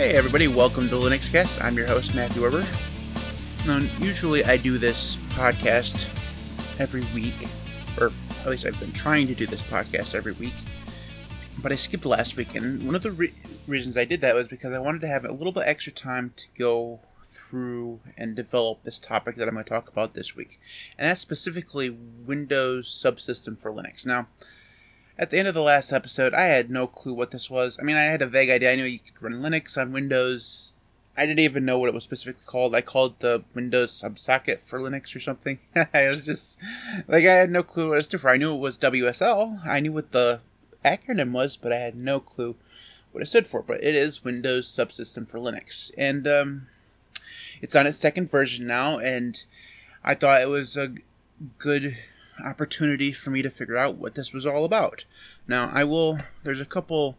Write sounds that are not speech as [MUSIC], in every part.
Hey everybody, welcome to Linux Cast. I'm your host Matthew Weber. Now, usually I do this podcast every week, or at least I've been trying to do this podcast every week. But I skipped last week, and one of the re- reasons I did that was because I wanted to have a little bit extra time to go through and develop this topic that I'm going to talk about this week, and that's specifically Windows subsystem for Linux. Now, at the end of the last episode, I had no clue what this was. I mean, I had a vague idea. I knew you could run Linux on Windows. I didn't even know what it was specifically called. I called the Windows subsocket for Linux or something. [LAUGHS] I was just like I had no clue what it stood for. I knew it was WSL. I knew what the acronym was, but I had no clue what it stood for. But it is Windows Subsystem for Linux, and um, it's on its second version now. And I thought it was a good opportunity for me to figure out what this was all about. Now, I will, there's a couple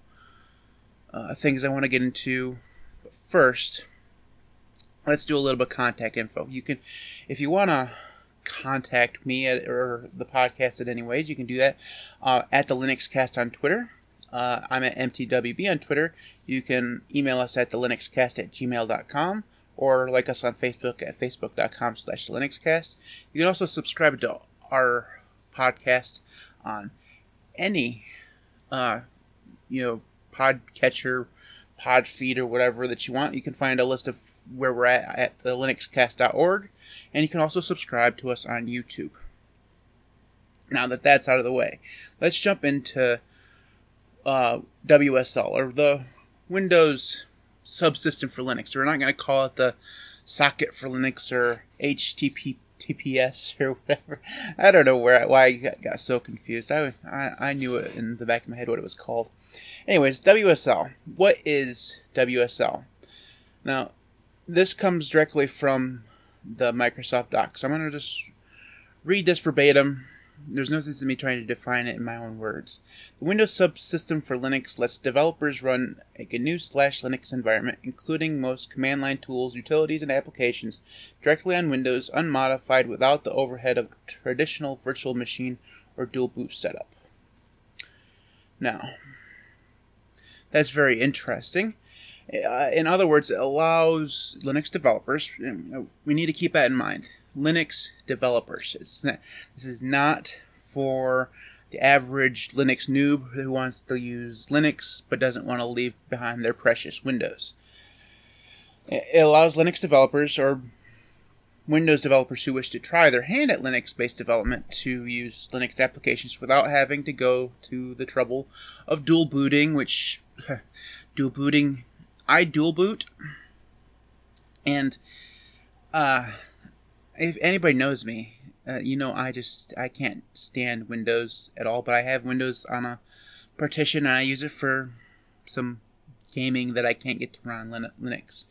uh, things I want to get into. But first, let's do a little bit of contact info. You can, if you want to contact me at, or the podcast in any ways, you can do that uh, at the Linux Cast on Twitter. Uh, I'm at MTWB on Twitter. You can email us at the linuxcast at gmail.com or like us on Facebook at facebook.com slash linuxcast. You can also subscribe to our podcast on any uh, you know podcatcher, pod feed, or whatever that you want. You can find a list of where we're at at the linuxcast.org, and you can also subscribe to us on YouTube. Now that that's out of the way, let's jump into uh, WSL or the Windows subsystem for Linux. We're not going to call it the socket for Linux or HTTP TPS or whatever. I don't know where why I got, got so confused. I, I I knew it in the back of my head what it was called. Anyways, WSL. What is WSL? Now, this comes directly from the Microsoft docs. So I'm going to just read this verbatim there's no sense in me trying to define it in my own words. The Windows subsystem for Linux lets developers run a GNU slash Linux environment, including most command line tools, utilities, and applications, directly on Windows, unmodified without the overhead of traditional virtual machine or dual boot setup. Now, that's very interesting. Uh, in other words, it allows Linux developers, we need to keep that in mind, Linux developers. Not, this is not for the average Linux noob who wants to use Linux but doesn't want to leave behind their precious Windows. It allows Linux developers or Windows developers who wish to try their hand at Linux based development to use Linux applications without having to go to the trouble of dual booting, which [LAUGHS] dual booting, I dual boot, and uh, if anybody knows me, uh, you know I just I can't stand Windows at all. But I have Windows on a partition and I use it for some gaming that I can't get to run on Linux.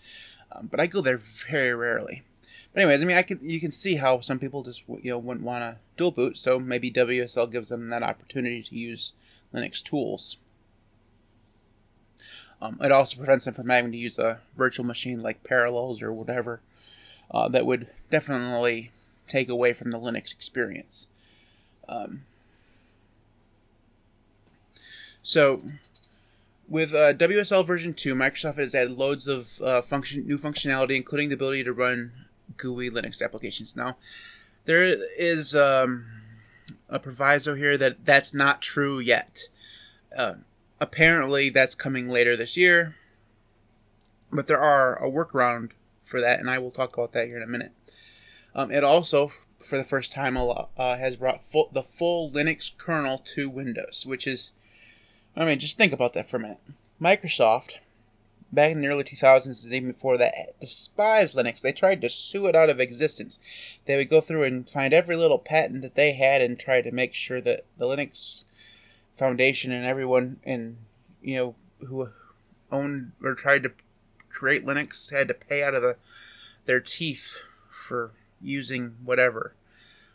Um, but I go there very rarely. But anyways, I mean, I can you can see how some people just you know wouldn't want to dual boot, so maybe WSL gives them that opportunity to use Linux tools. Um, it also prevents them from having to use a virtual machine like Parallels or whatever uh, that would definitely take away from the Linux experience. Um, so, with uh, WSL version 2, Microsoft has added loads of uh, function, new functionality, including the ability to run GUI Linux applications. Now, there is um, a proviso here that that's not true yet. Uh, apparently, that's coming later this year, but there are a workaround for that, and I will talk about that here in a minute. Um, it also, for the first time, uh, has brought full, the full Linux kernel to Windows, which is, I mean, just think about that for a minute. Microsoft, back in the early 2000s, and even before that, despised Linux. They tried to sue it out of existence. They would go through and find every little patent that they had and try to make sure that the Linux Foundation and everyone and you know who owned or tried to create Linux had to pay out of the, their teeth for using whatever.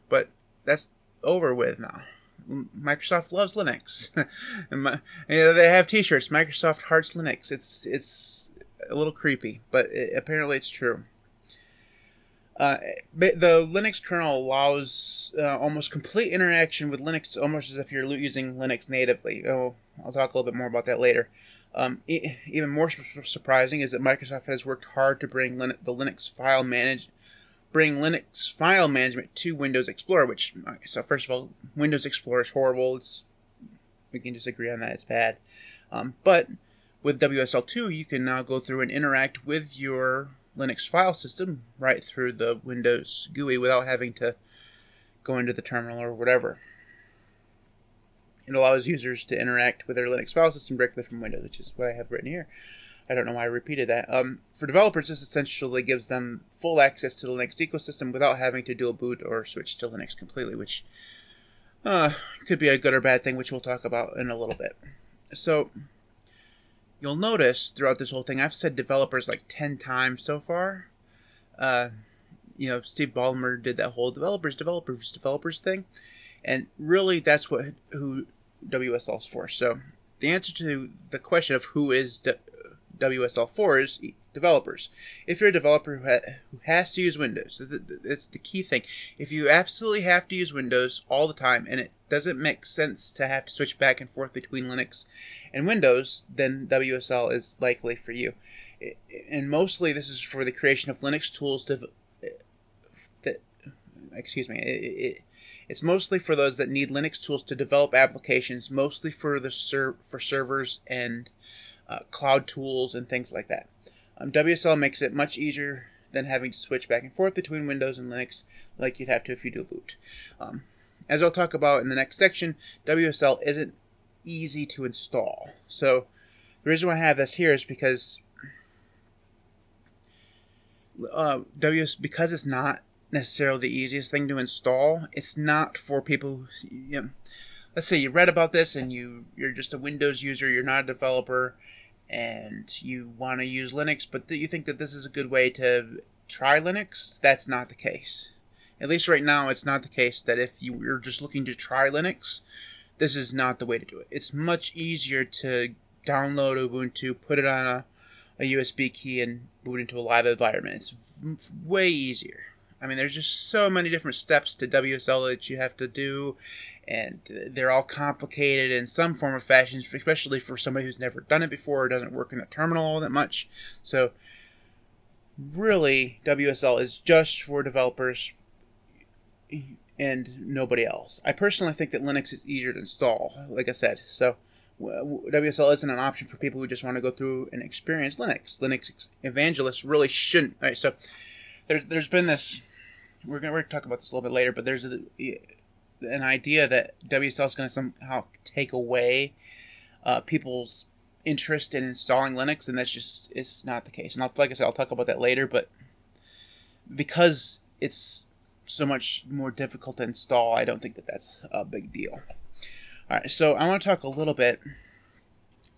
But that's over with now. Microsoft loves Linux. [LAUGHS] and my, you know, they have T-shirts. Microsoft hearts Linux. It's it's a little creepy, but it, apparently it's true. Uh, the Linux kernel allows uh, almost complete interaction with Linux, almost as if you're using Linux natively. Oh, I'll talk a little bit more about that later. Um, even more surprising is that Microsoft has worked hard to bring Lin- the Linux file manage bring Linux file management to Windows Explorer. Which so first of all, Windows Explorer is horrible. It's we can disagree on that. It's bad. Um, but with WSL2, you can now go through and interact with your Linux file system right through the Windows GUI without having to go into the terminal or whatever. It allows users to interact with their Linux file system directly from Windows, which is what I have written here. I don't know why I repeated that. Um, for developers, this essentially gives them full access to the Linux ecosystem without having to dual boot or switch to Linux completely, which uh, could be a good or bad thing, which we'll talk about in a little bit. So, you'll notice throughout this whole thing, I've said developers like 10 times so far. Uh, you know, Steve Ballmer did that whole developers, developers, developers thing. And really, that's what who WSL is for. So, the answer to the question of who is WSL4 is developers. If you're a developer who, ha- who has to use Windows, that's the key thing. If you absolutely have to use Windows all the time and it doesn't make sense to have to switch back and forth between Linux and Windows, then WSL is likely for you. And mostly this is for the creation of Linux tools to, excuse me, it, it, it's mostly for those that need Linux tools to develop applications, mostly for the ser- for servers and uh, cloud tools and things like that. Um, WSL makes it much easier than having to switch back and forth between Windows and Linux like you'd have to if you do boot. Um, as I'll talk about in the next section, WSL isn't easy to install. So the reason why I have this here is because uh, WS because it's not necessarily the easiest thing to install. It's not for people. Who, you know, let's say you read about this and you you're just a Windows user, you're not a developer, and you want to use Linux, but you think that this is a good way to try Linux, that's not the case. At least right now, it's not the case that if you're just looking to try Linux, this is not the way to do it. It's much easier to download Ubuntu, put it on a, a USB key, and boot into a live environment. It's way easier. I mean, there's just so many different steps to WSL that you have to do, and they're all complicated in some form or fashion, especially for somebody who's never done it before or doesn't work in a terminal all that much. So, really, WSL is just for developers and nobody else. I personally think that Linux is easier to install, like I said. So, WSL isn't an option for people who just want to go through and experience Linux. Linux evangelists really shouldn't. All right, so there's there's been this. We're gonna, gonna talk about this a little bit later, but there's a, an idea that WSL is going to somehow take away uh, people's interest in installing Linux, and that's just it's not the case. And I'll, like I said, I'll talk about that later. But because it's so much more difficult to install, I don't think that that's a big deal. All right, so I want to talk a little bit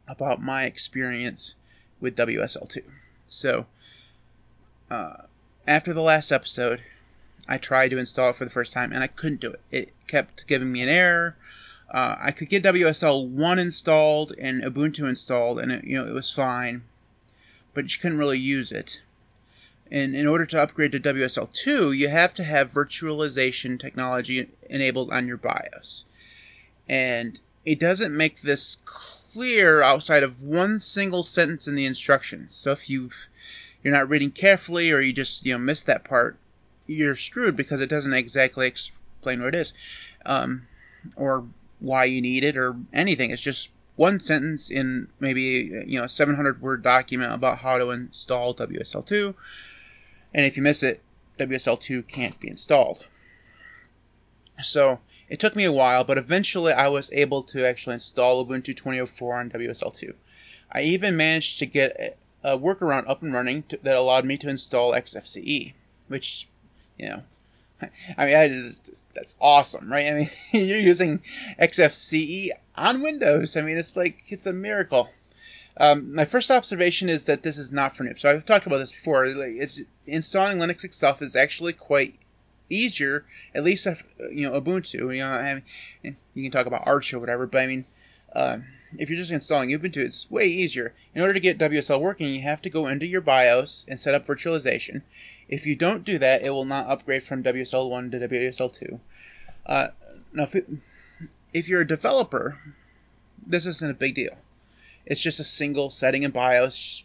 about my experience with WSL2. So, uh, after the last episode, I tried to install it for the first time and I couldn't do it. It kept giving me an error. Uh, I could get WSL 1 installed and Ubuntu installed, and it, you know it was fine, but you couldn't really use it. And in order to upgrade to WSL 2, you have to have virtualization technology enabled on your BIOS. And it doesn't make this clear outside of one single sentence in the instructions. So if you you're not reading carefully or you just you know miss that part, you're screwed because it doesn't exactly explain what it is, um, or why you need it or anything. It's just one sentence in maybe you know a 700 word document about how to install WSL2, and if you miss it, WSL2 can't be installed. So it took me a while, but eventually I was able to actually install Ubuntu 2004 on WSL2. I even managed to get a workaround up and running to, that allowed me to install XFCE, which, you know, I mean, I just, that's awesome, right? I mean, [LAUGHS] you're using XFCE on Windows. I mean, it's like it's a miracle. Um, my first observation is that this is not for noobs. So I've talked about this before. Like, it's installing Linux itself is actually quite easier. At least if, you know Ubuntu. You know, I mean, you can talk about Arch or whatever, but I mean, uh, if you're just installing Ubuntu, it's way easier. In order to get WSL working, you have to go into your BIOS and set up virtualization. If you don't do that, it will not upgrade from WSL1 to WSL2. Uh, now, if, it, if you're a developer, this isn't a big deal. it's just a single setting in BIOS,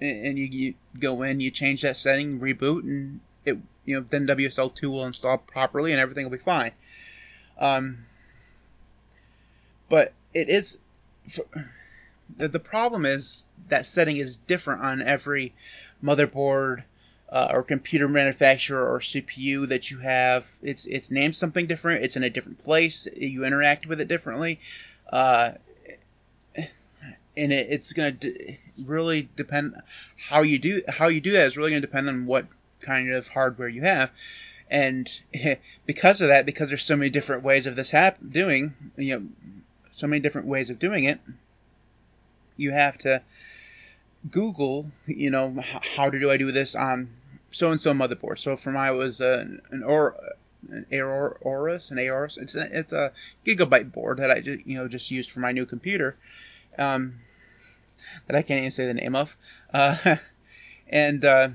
and you, you go in, you change that setting, reboot, and it you know then WSL2 will install properly, and everything will be fine. Um, but it is the, the problem is that setting is different on every motherboard uh, or computer manufacturer or CPU that you have. It's it's named something different. It's in a different place. You interact with it differently, uh, and it, it's going to really depend how you do how you do that is really going to depend on what kind of hardware you have. And [LAUGHS] because of that, because there's so many different ways of this hap- doing, you know, so many different ways of doing it, you have to Google, you know, how do I do this on so and so motherboard. So for mine, it was an, an or an Aorus, an Aorus. It's a, it's a gigabyte board that I just you know just used for my new computer, um, that I can't even say the name of, uh, [LAUGHS] and uh,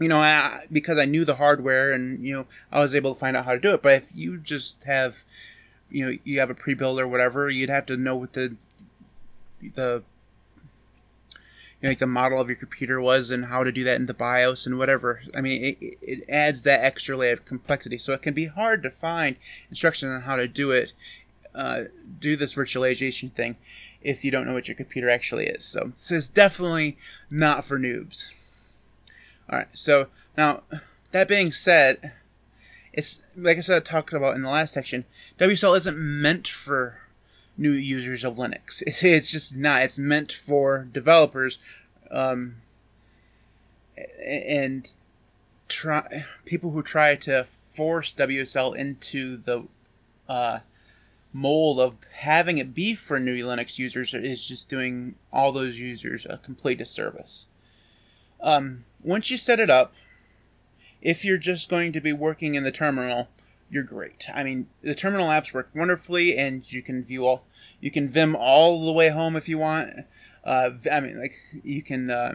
you know I, because I knew the hardware and you know I was able to find out how to do it. But if you just have you know you have a pre-build or whatever, you'd have to know what the the know, like the model of your computer was and how to do that in the BIOS and whatever. I mean, it, it adds that extra layer of complexity, so it can be hard to find instructions on how to do it, uh, do this virtualization thing, if you don't know what your computer actually is. So this is definitely not for noobs. All right, so now that being said, it's like I said, I talked about in the last section. WSL isn't meant for new users of Linux. [LAUGHS] It's, just not. It's meant for developers, um, and try people who try to force WSL into the uh, mold of having it be for new Linux users is just doing all those users a complete disservice. Um, once you set it up, if you're just going to be working in the terminal, you're great. I mean, the terminal apps work wonderfully, and you can view all, you can Vim all the way home if you want. Uh, I mean, like you can uh,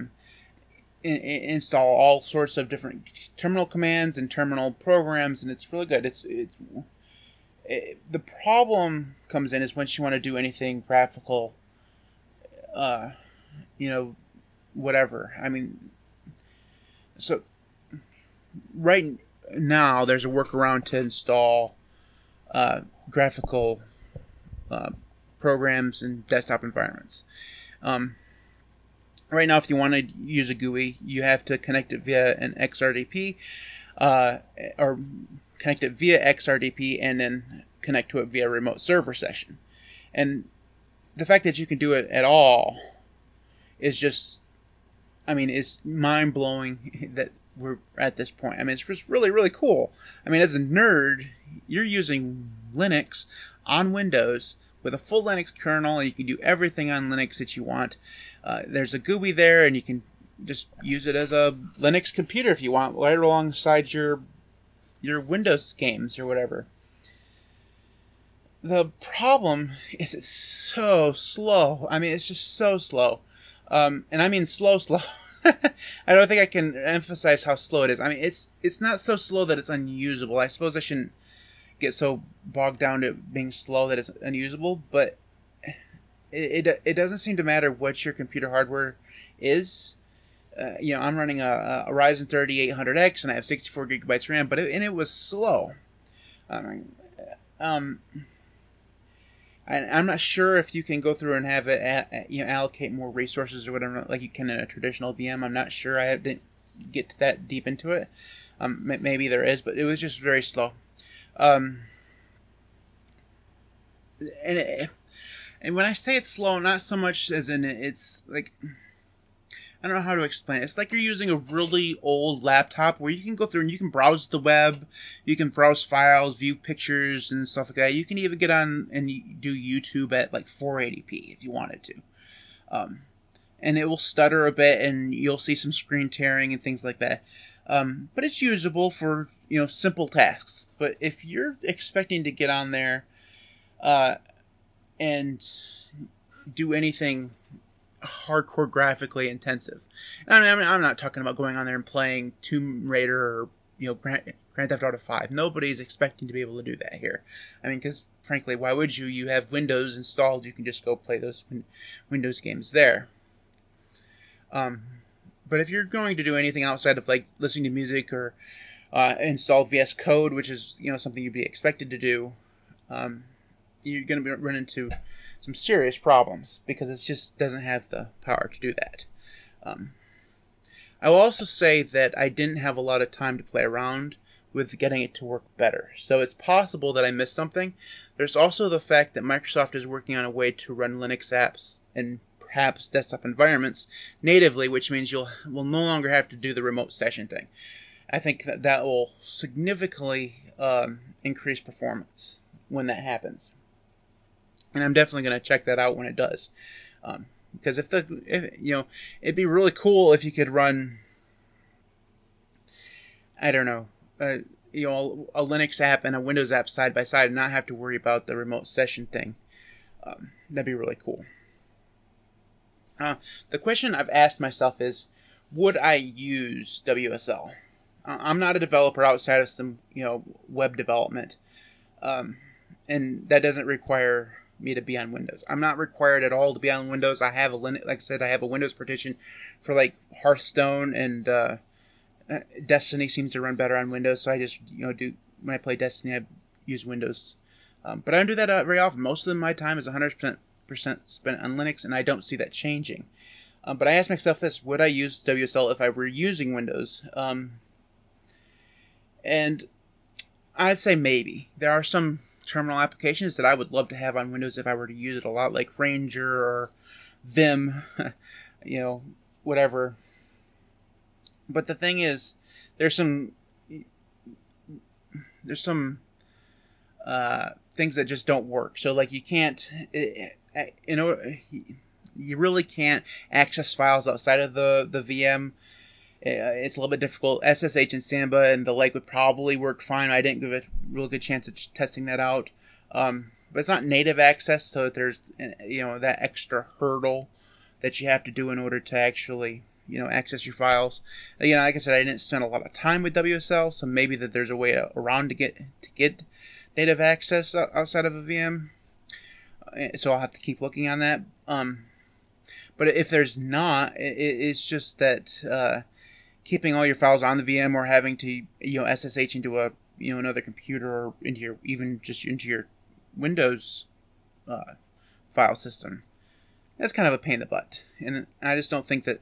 in, in install all sorts of different terminal commands and terminal programs, and it's really good. It's it, it, the problem comes in is once you want to do anything graphical, uh, you know, whatever. I mean, so right now there's a workaround to install uh, graphical uh, programs and desktop environments. Um, right now, if you want to use a GUI, you have to connect it via an XRDP, uh, or connect it via XRDP and then connect to it via remote server session. And the fact that you can do it at all is just, I mean, it's mind blowing [LAUGHS] that we're at this point. I mean, it's just really, really cool. I mean, as a nerd, you're using Linux on Windows with a full Linux kernel, and you can do everything on Linux that you want. Uh, there's a GUI there, and you can just use it as a Linux computer if you want, right alongside your your Windows games or whatever. The problem is it's so slow. I mean, it's just so slow, um, and I mean slow, slow. [LAUGHS] [LAUGHS] I don't think I can emphasize how slow it is. I mean, it's it's not so slow that it's unusable. I suppose I shouldn't get so bogged down to being slow that it's unusable, but it, it, it doesn't seem to matter what your computer hardware is. Uh, you know, I'm running a, a Ryzen 3800X and I have 64 gigabytes RAM, but it, and it was slow. Um, um, I'm not sure if you can go through and have it, you know, allocate more resources or whatever, like you can in a traditional VM. I'm not sure. I didn't get that deep into it. Um, maybe there is, but it was just very slow. Um, and it, and when I say it's slow, not so much as in it's like I don't know how to explain it. It's like you're using a really old laptop where you can go through and you can browse the web, you can browse files, view pictures and stuff like that. You can even get on and do YouTube at like 480p if you wanted to. Um, and it will stutter a bit and you'll see some screen tearing and things like that. Um, but it's usable for you know simple tasks. But if you're expecting to get on there uh, and do anything hardcore graphically intensive, I mean, I'm not talking about going on there and playing Tomb Raider or you know Grand, Grand Theft Auto 5. Nobody's expecting to be able to do that here. I mean, because frankly, why would you? You have Windows installed. You can just go play those win- Windows games there. Um, but if you're going to do anything outside of like listening to music or uh, install VS Code, which is you know something you'd be expected to do, um, you're going to run into some serious problems because it just doesn't have the power to do that. Um, I will also say that I didn't have a lot of time to play around with getting it to work better. So it's possible that I missed something. There's also the fact that Microsoft is working on a way to run Linux apps and perhaps desktop environments natively, which means you'll will no longer have to do the remote session thing. I think that that will significantly um, increase performance when that happens, and I'm definitely going to check that out when it does. Um, because if the if, you know it'd be really cool if you could run I don't know uh, you know a Linux app and a Windows app side by side and not have to worry about the remote session thing. Um, that'd be really cool. Uh, the question I've asked myself is, would I use WSL? I'm not a developer outside of some you know web development, um, and that doesn't require me to be on Windows. I'm not required at all to be on Windows. I have a Linux, like I said, I have a Windows partition for like Hearthstone and uh, Destiny seems to run better on Windows. So I just you know do when I play Destiny, I use Windows. Um, but I don't do that uh, very often. Most of my time is 100% spent on Linux, and I don't see that changing. Um, but I asked myself this: Would I use WSL if I were using Windows? Um, and I'd say maybe. There are some terminal applications that I would love to have on Windows if I were to use it a lot, like Ranger or Vim, [LAUGHS] you know, whatever. But the thing is, there's some there's some uh, things that just don't work. So like you can't, you know, you really can't access files outside of the the VM. Uh, it's a little bit difficult. SSH and Samba and the like would probably work fine. I didn't give a real good chance of testing that out. Um, but it's not native access, so there's you know that extra hurdle that you have to do in order to actually you know access your files. You know, like I said, I didn't spend a lot of time with WSL, so maybe that there's a way around to get to get native access outside of a VM. Uh, so I'll have to keep looking on that. Um, but if there's not, it, it's just that uh, keeping all your files on the VM or having to you know SSH into a you know another computer or into your even just into your Windows uh, file system. That's kind of a pain in the butt, and I just don't think that.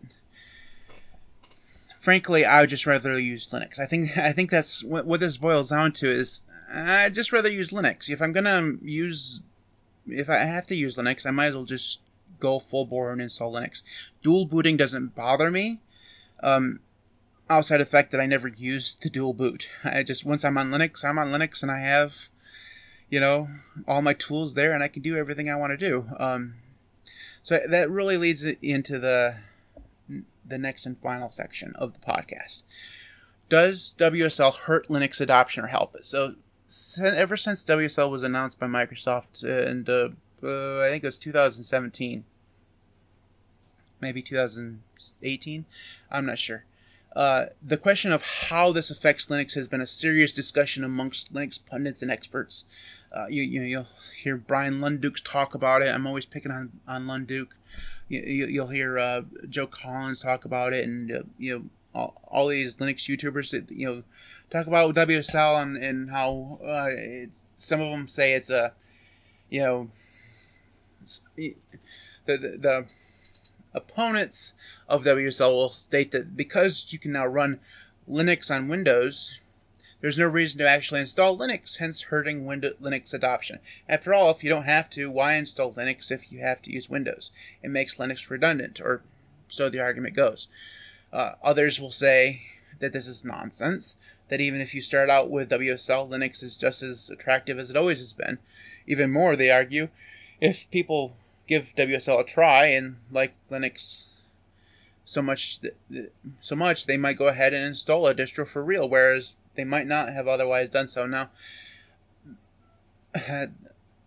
Frankly, I would just rather use Linux. I think I think that's what, what this boils down to is I'd just rather use Linux. If I'm gonna use, if I have to use Linux, I might as well just go full bore and install Linux. Dual booting doesn't bother me. Um, outside of the fact that I never used the dual boot. I just once I'm on Linux, I'm on Linux, and I have, you know, all my tools there, and I can do everything I want to do. Um, so that really leads into the the next and final section of the podcast. Does WSL hurt Linux adoption or help it? So ever since WSL was announced by Microsoft, and uh, uh, I think it was 2017, maybe 2018, I'm not sure. Uh, the question of how this affects Linux has been a serious discussion amongst Linux pundits and experts. Uh, you, you you'll hear Bryan Lunduke talk about it. I'm always picking on on Lunduke. You, will hear uh, Joe Collins talk about it, and uh, you know all, all, these Linux YouTubers that you know talk about WSL and, and how uh, it, some of them say it's a you know the the, the opponents of WSL will state that because you can now run Linux on Windows, there's no reason to actually install Linux, hence hurting Windows, Linux adoption. After all, if you don't have to, why install Linux if you have to use Windows? It makes Linux redundant, or so the argument goes. Uh, others will say that this is nonsense, that even if you start out with WSL, Linux is just as attractive as it always has been. Even more, they argue, if people give WSL a try and like Linux so much so much they might go ahead and install a distro for real whereas they might not have otherwise done so. Now [SIGHS] I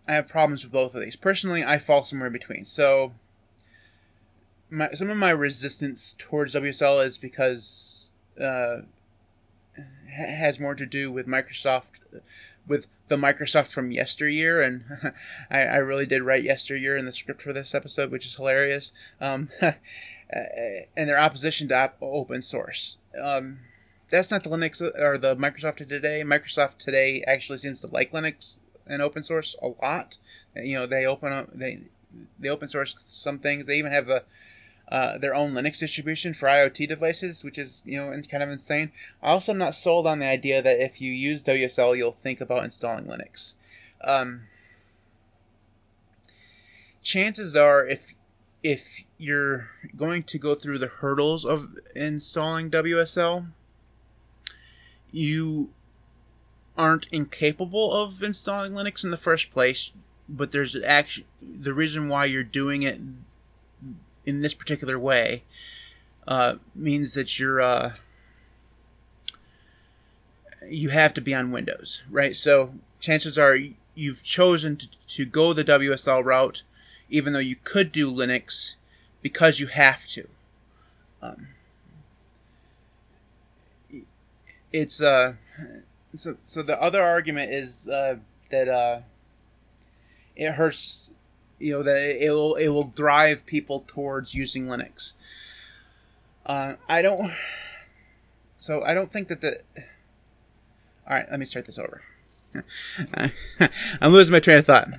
have problems with both of these. Personally I fall somewhere in between. So my, some of my resistance towards WSL is because uh, has more to do with Microsoft, with the Microsoft from yesteryear, and [LAUGHS] I, I, really did write yesteryear in the script for this episode, which is hilarious. Um, [LAUGHS] and their opposition to op- open source. Um, that's not the Linux or the Microsoft of today. Microsoft today actually seems to like Linux and open source a lot. You know, they open up they they open source some things. They even have a uh, their own Linux distribution for IoT devices, which is you know kind of insane. I also am not sold on the idea that if you use WSL, you'll think about installing Linux. Um, chances are, if if you're going to go through the hurdles of installing WSL, you aren't incapable of installing Linux in the first place, but there's actually the reason why you're doing it in this particular way uh, means that you're uh, you have to be on Windows, right? So chances are you've chosen to, to go the WSL route, even though you could do Linux, because you have to. Um, it's uh, so so the other argument is uh, that uh, it hurts you know that it will it will drive people towards using Linux. Uh, I don't. So I don't think that the. All right, let me start this over. [LAUGHS] I'm losing my train of thought.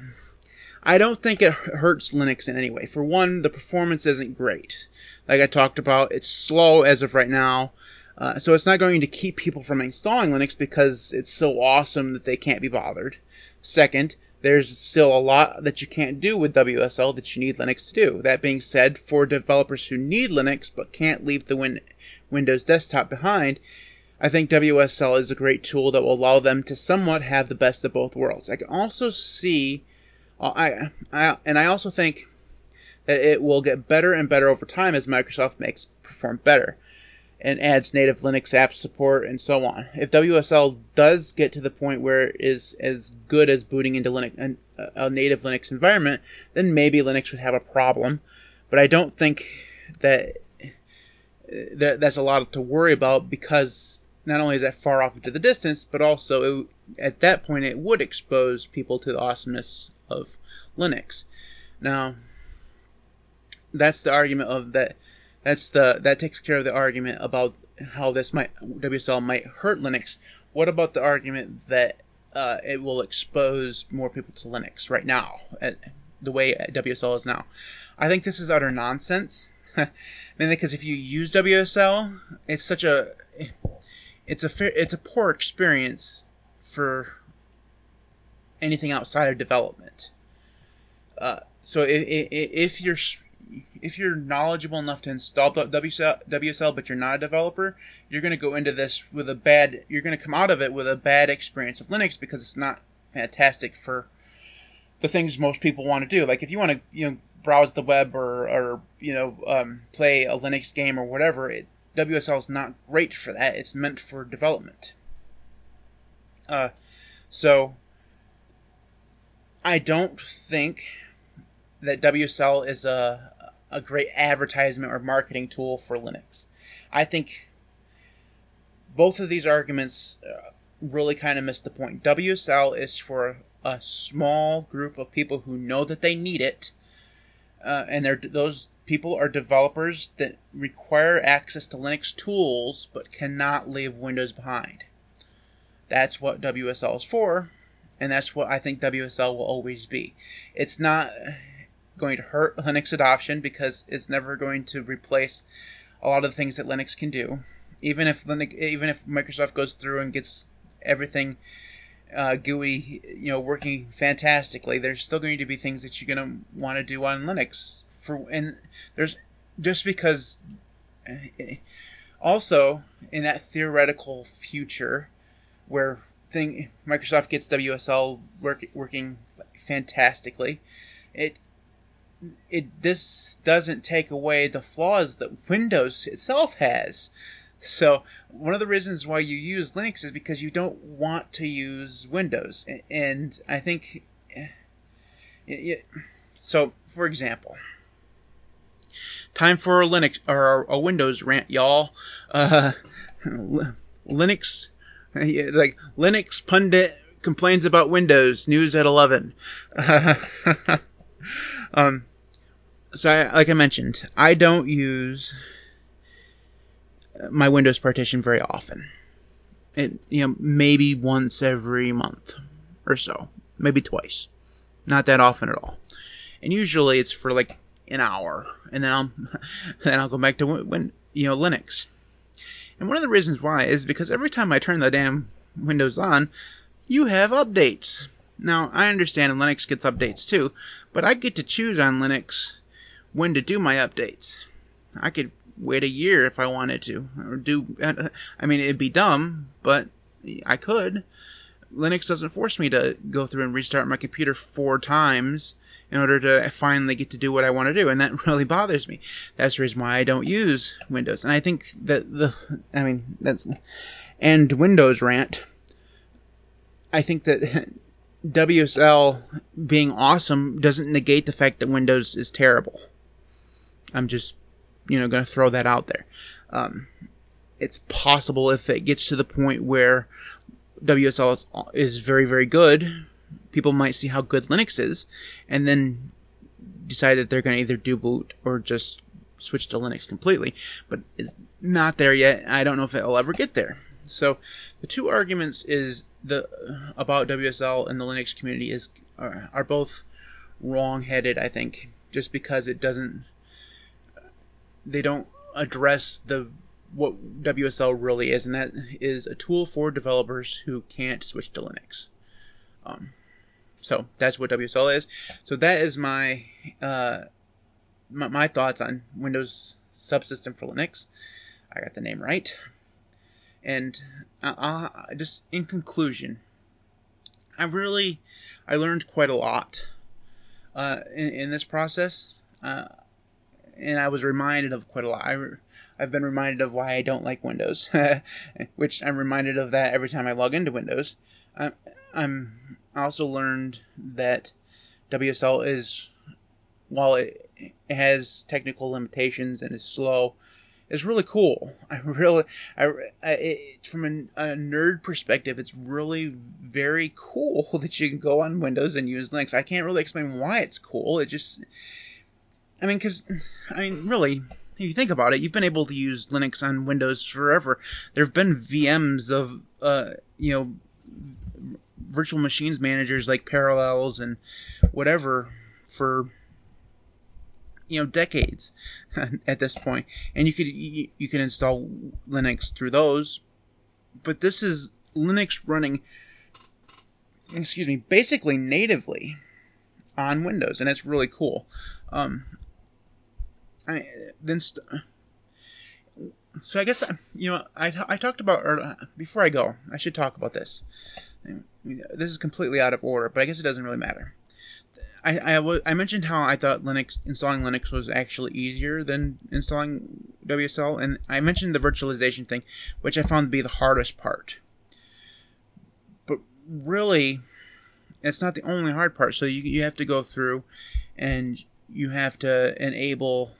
I don't think it hurts Linux in any way. For one, the performance isn't great. Like I talked about, it's slow as of right now. Uh, so it's not going to keep people from installing Linux because it's so awesome that they can't be bothered. Second, there's still a lot that you can't do with WSL that you need Linux to do. That being said, for developers who need Linux but can't leave the win- Windows desktop behind, I think WSL is a great tool that will allow them to somewhat have the best of both worlds. I can also see, uh, I, I and I also think that it will get better and better over time as Microsoft makes perform better and adds native Linux app support and so on. If WSL does get to the point where it is as good as booting into Linux, a native Linux environment, then maybe Linux would have a problem. But I don't think that, that that's a lot to worry about because not only is that far off into the distance, but also it, at that point it would expose people to the awesomeness of Linux. Now, that's the argument of that that's the that takes care of the argument about how this might WSL might hurt Linux. What about the argument that uh, it will expose more people to Linux right now, at the way WSL is now? I think this is utter nonsense. [LAUGHS] Mainly because if you use WSL, it's such a it's a it's a poor experience for anything outside of development. Uh, so if, if, you're if you're knowledgeable enough to install WSL, but you're not a developer, you're going to go into this with a bad. You're going to come out of it with a bad experience of Linux because it's not fantastic for the things most people want to do. Like if you want to, you know, browse the web or, or you know, um, play a Linux game or whatever, it, WSL is not great for that. It's meant for development. Uh, so I don't think that WSL is a a great advertisement or marketing tool for Linux. I think both of these arguments uh, really kind of miss the point. WSL is for a small group of people who know that they need it, uh, and those people are developers that require access to Linux tools but cannot leave Windows behind. That's what WSL is for, and that's what I think WSL will always be. It's not going to hurt Linux adoption because it's never going to replace a lot of the things that Linux can do. Even if Linux, even if Microsoft goes through and gets everything uh, GUI, you know, working fantastically, there's still going to be things that you're going to want to do on Linux. For and there's just because. Also, in that theoretical future, where thing Microsoft gets WSL work, working fantastically, it it this doesn't take away the flaws that Windows itself has. So one of the reasons why you use Linux is because you don't want to use Windows, and I think. So, for example, time for a Linux or a Windows rant, y'all. Uh, [LAUGHS] Linux, like Linux pundit complains about Windows news at 11. [LAUGHS] um, so I, like I mentioned, I don't use my Windows partition very often. It you know maybe once every month or so, maybe twice, not that often at all. And usually it's for like an hour, and then I'll [LAUGHS] then I'll go back to when you know Linux. And one of the reasons why is because every time I turn the damn Windows on, you have updates. Now I understand Linux gets updates too, but I get to choose on Linux when to do my updates. I could wait a year if I wanted to, or do. [LAUGHS] I mean, it'd be dumb, but I could. Linux doesn't force me to go through and restart my computer four times in order to finally get to do what I want to do, and that [LAUGHS] really bothers me. That's the reason why I don't use Windows. And I think that the, I mean, that's, and Windows rant. I think that [LAUGHS] WSL being awesome doesn't negate the fact that Windows is terrible. I'm just, you know, going to throw that out there. Um, it's possible if it gets to the point where WSL is, is very, very good, people might see how good Linux is, and then decide that they're going to either do boot or just switch to Linux completely. But it's not there yet. I don't know if it'll ever get there. So the two arguments is the about WSL and the Linux community is are, are both wrong-headed. I think just because it doesn't they don't address the what WSL really is, and that is a tool for developers who can't switch to Linux. Um, so that's what WSL is. So that is my, uh, my, my thoughts on Windows subsystem for Linux. I got the name right. And uh, uh, just in conclusion, I really I learned quite a lot uh, in, in, this process, uh, and I was reminded of quite a lot. I, I've been reminded of why I don't like Windows, [LAUGHS] which I'm reminded of that every time I log into Windows. I'm, I'm also learned that WSL is, while it has technical limitations and is slow, is really cool. [LAUGHS] I really, I, I it, from a, a, nerd perspective, it's really very cool [LAUGHS] that you can go on Windows and use Linux. I can't really explain why it's cool. It just, I mean, because, I mean, really, if you think about it, you've been able to use Linux on Windows forever. There have been VMs of, uh, you know, virtual machines managers like Parallels and whatever for you know decades [LAUGHS] at this point. and you could you, you can install Linux through those. But this is Linux running, excuse me, basically natively on Windows, and it's really cool. Um, I then. St- so I guess you know I, I talked about or before I go I should talk about this this is completely out of order, but I guess it doesn't really matter. I, I, w- I mentioned how I thought Linux installing Linux was actually easier than installing WSL, and I mentioned the virtualization thing, which I found to be the hardest part. But really, it's not the only hard part. So you you have to go through, and you have to enable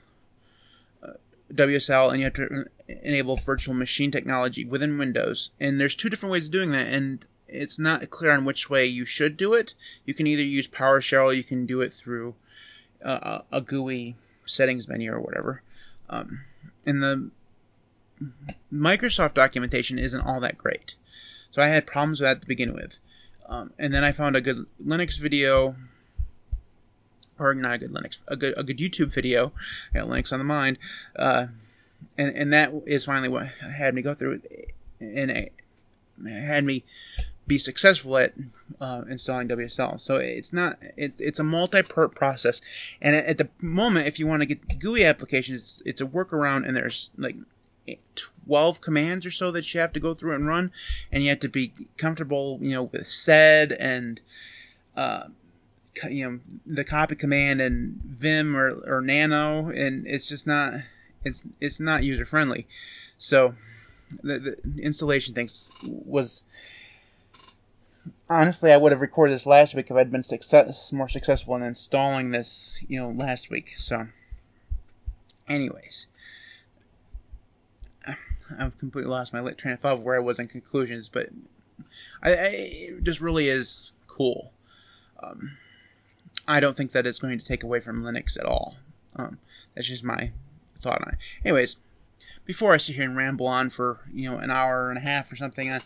WSL, and you have to enable virtual machine technology within Windows. And there's two different ways of doing that, and it's not clear on which way you should do it. You can either use PowerShell, you can do it through uh, a GUI settings menu or whatever. Um, and the Microsoft documentation isn't all that great, so I had problems with that to begin with. Um, and then I found a good Linux video, or not a good Linux, a good a good YouTube video. I got Linux on the mind, uh, and and that is finally what had me go through it, and it had me be successful at uh, installing WSL. So it's not it, it's a multi-part process, and at, the moment, if you want to get GUI applications, it's a workaround, and there's like 12 commands or so that you have to go through and run, and you have to be comfortable, you know, with sed and uh, you know the copy command and vim or, or nano, and it's just not it's it's not user friendly. So the, the installation things was honestly, I would have recorded this last week if I'd been success more successful in installing this, you know, last week. So, anyways, I've completely lost my train of thought of where I was in conclusions, but I, I it just really is cool. Um, I don't think that it's going to take away from Linux at all. Um, that's just my thought on it. Anyways, before I sit here and ramble on for you know an hour and a half or something on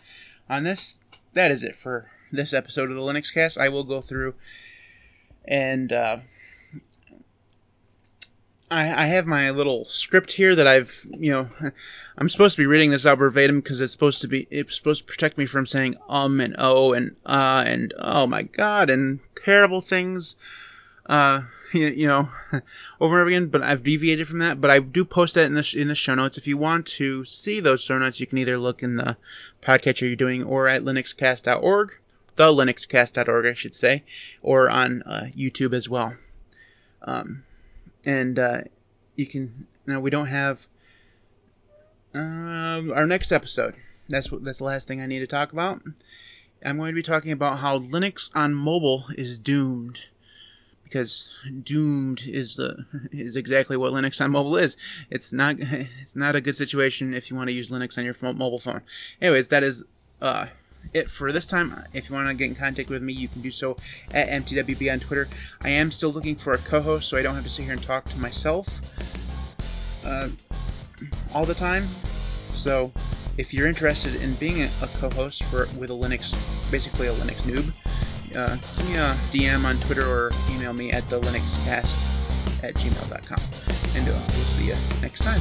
on this, that is it for this episode of the Linux Cast. I will go through and uh, I, I have my little script here that I've, you know, [LAUGHS] I'm supposed to be reading this out verbatim because it's supposed to be, it's supposed to protect me from saying um and oh and uh and oh my god and terrible things, uh, [LAUGHS] you, you know, [LAUGHS] over and over again. But I've deviated from that. But I do post that in the in the show notes. If you want to see those show notes, you can either look in the podcatcher you're doing or at linuxcast.org, the linuxcast.org, I should say, or on uh, YouTube as well. Um, and uh, you can now we don't have um, our next episode. That's what that's the last thing I need to talk about. I'm going to be talking about how Linux on mobile is doomed because doomed is the is exactly what Linux on mobile is. It's not [LAUGHS] it's not a good situation if you want to use Linux on your mobile phone. Anyways, that is uh, it for this time. If you want to get in contact with me, you can do so at MTWB on Twitter. I am still looking for a co host so I don't have to sit here and talk to myself uh, all the time. So if you're interested in being a, a co host for with a Linux, basically a Linux noob, uh, give me a DM on Twitter or email me at the linuxcast at gmail.com. And uh, we'll see you next time.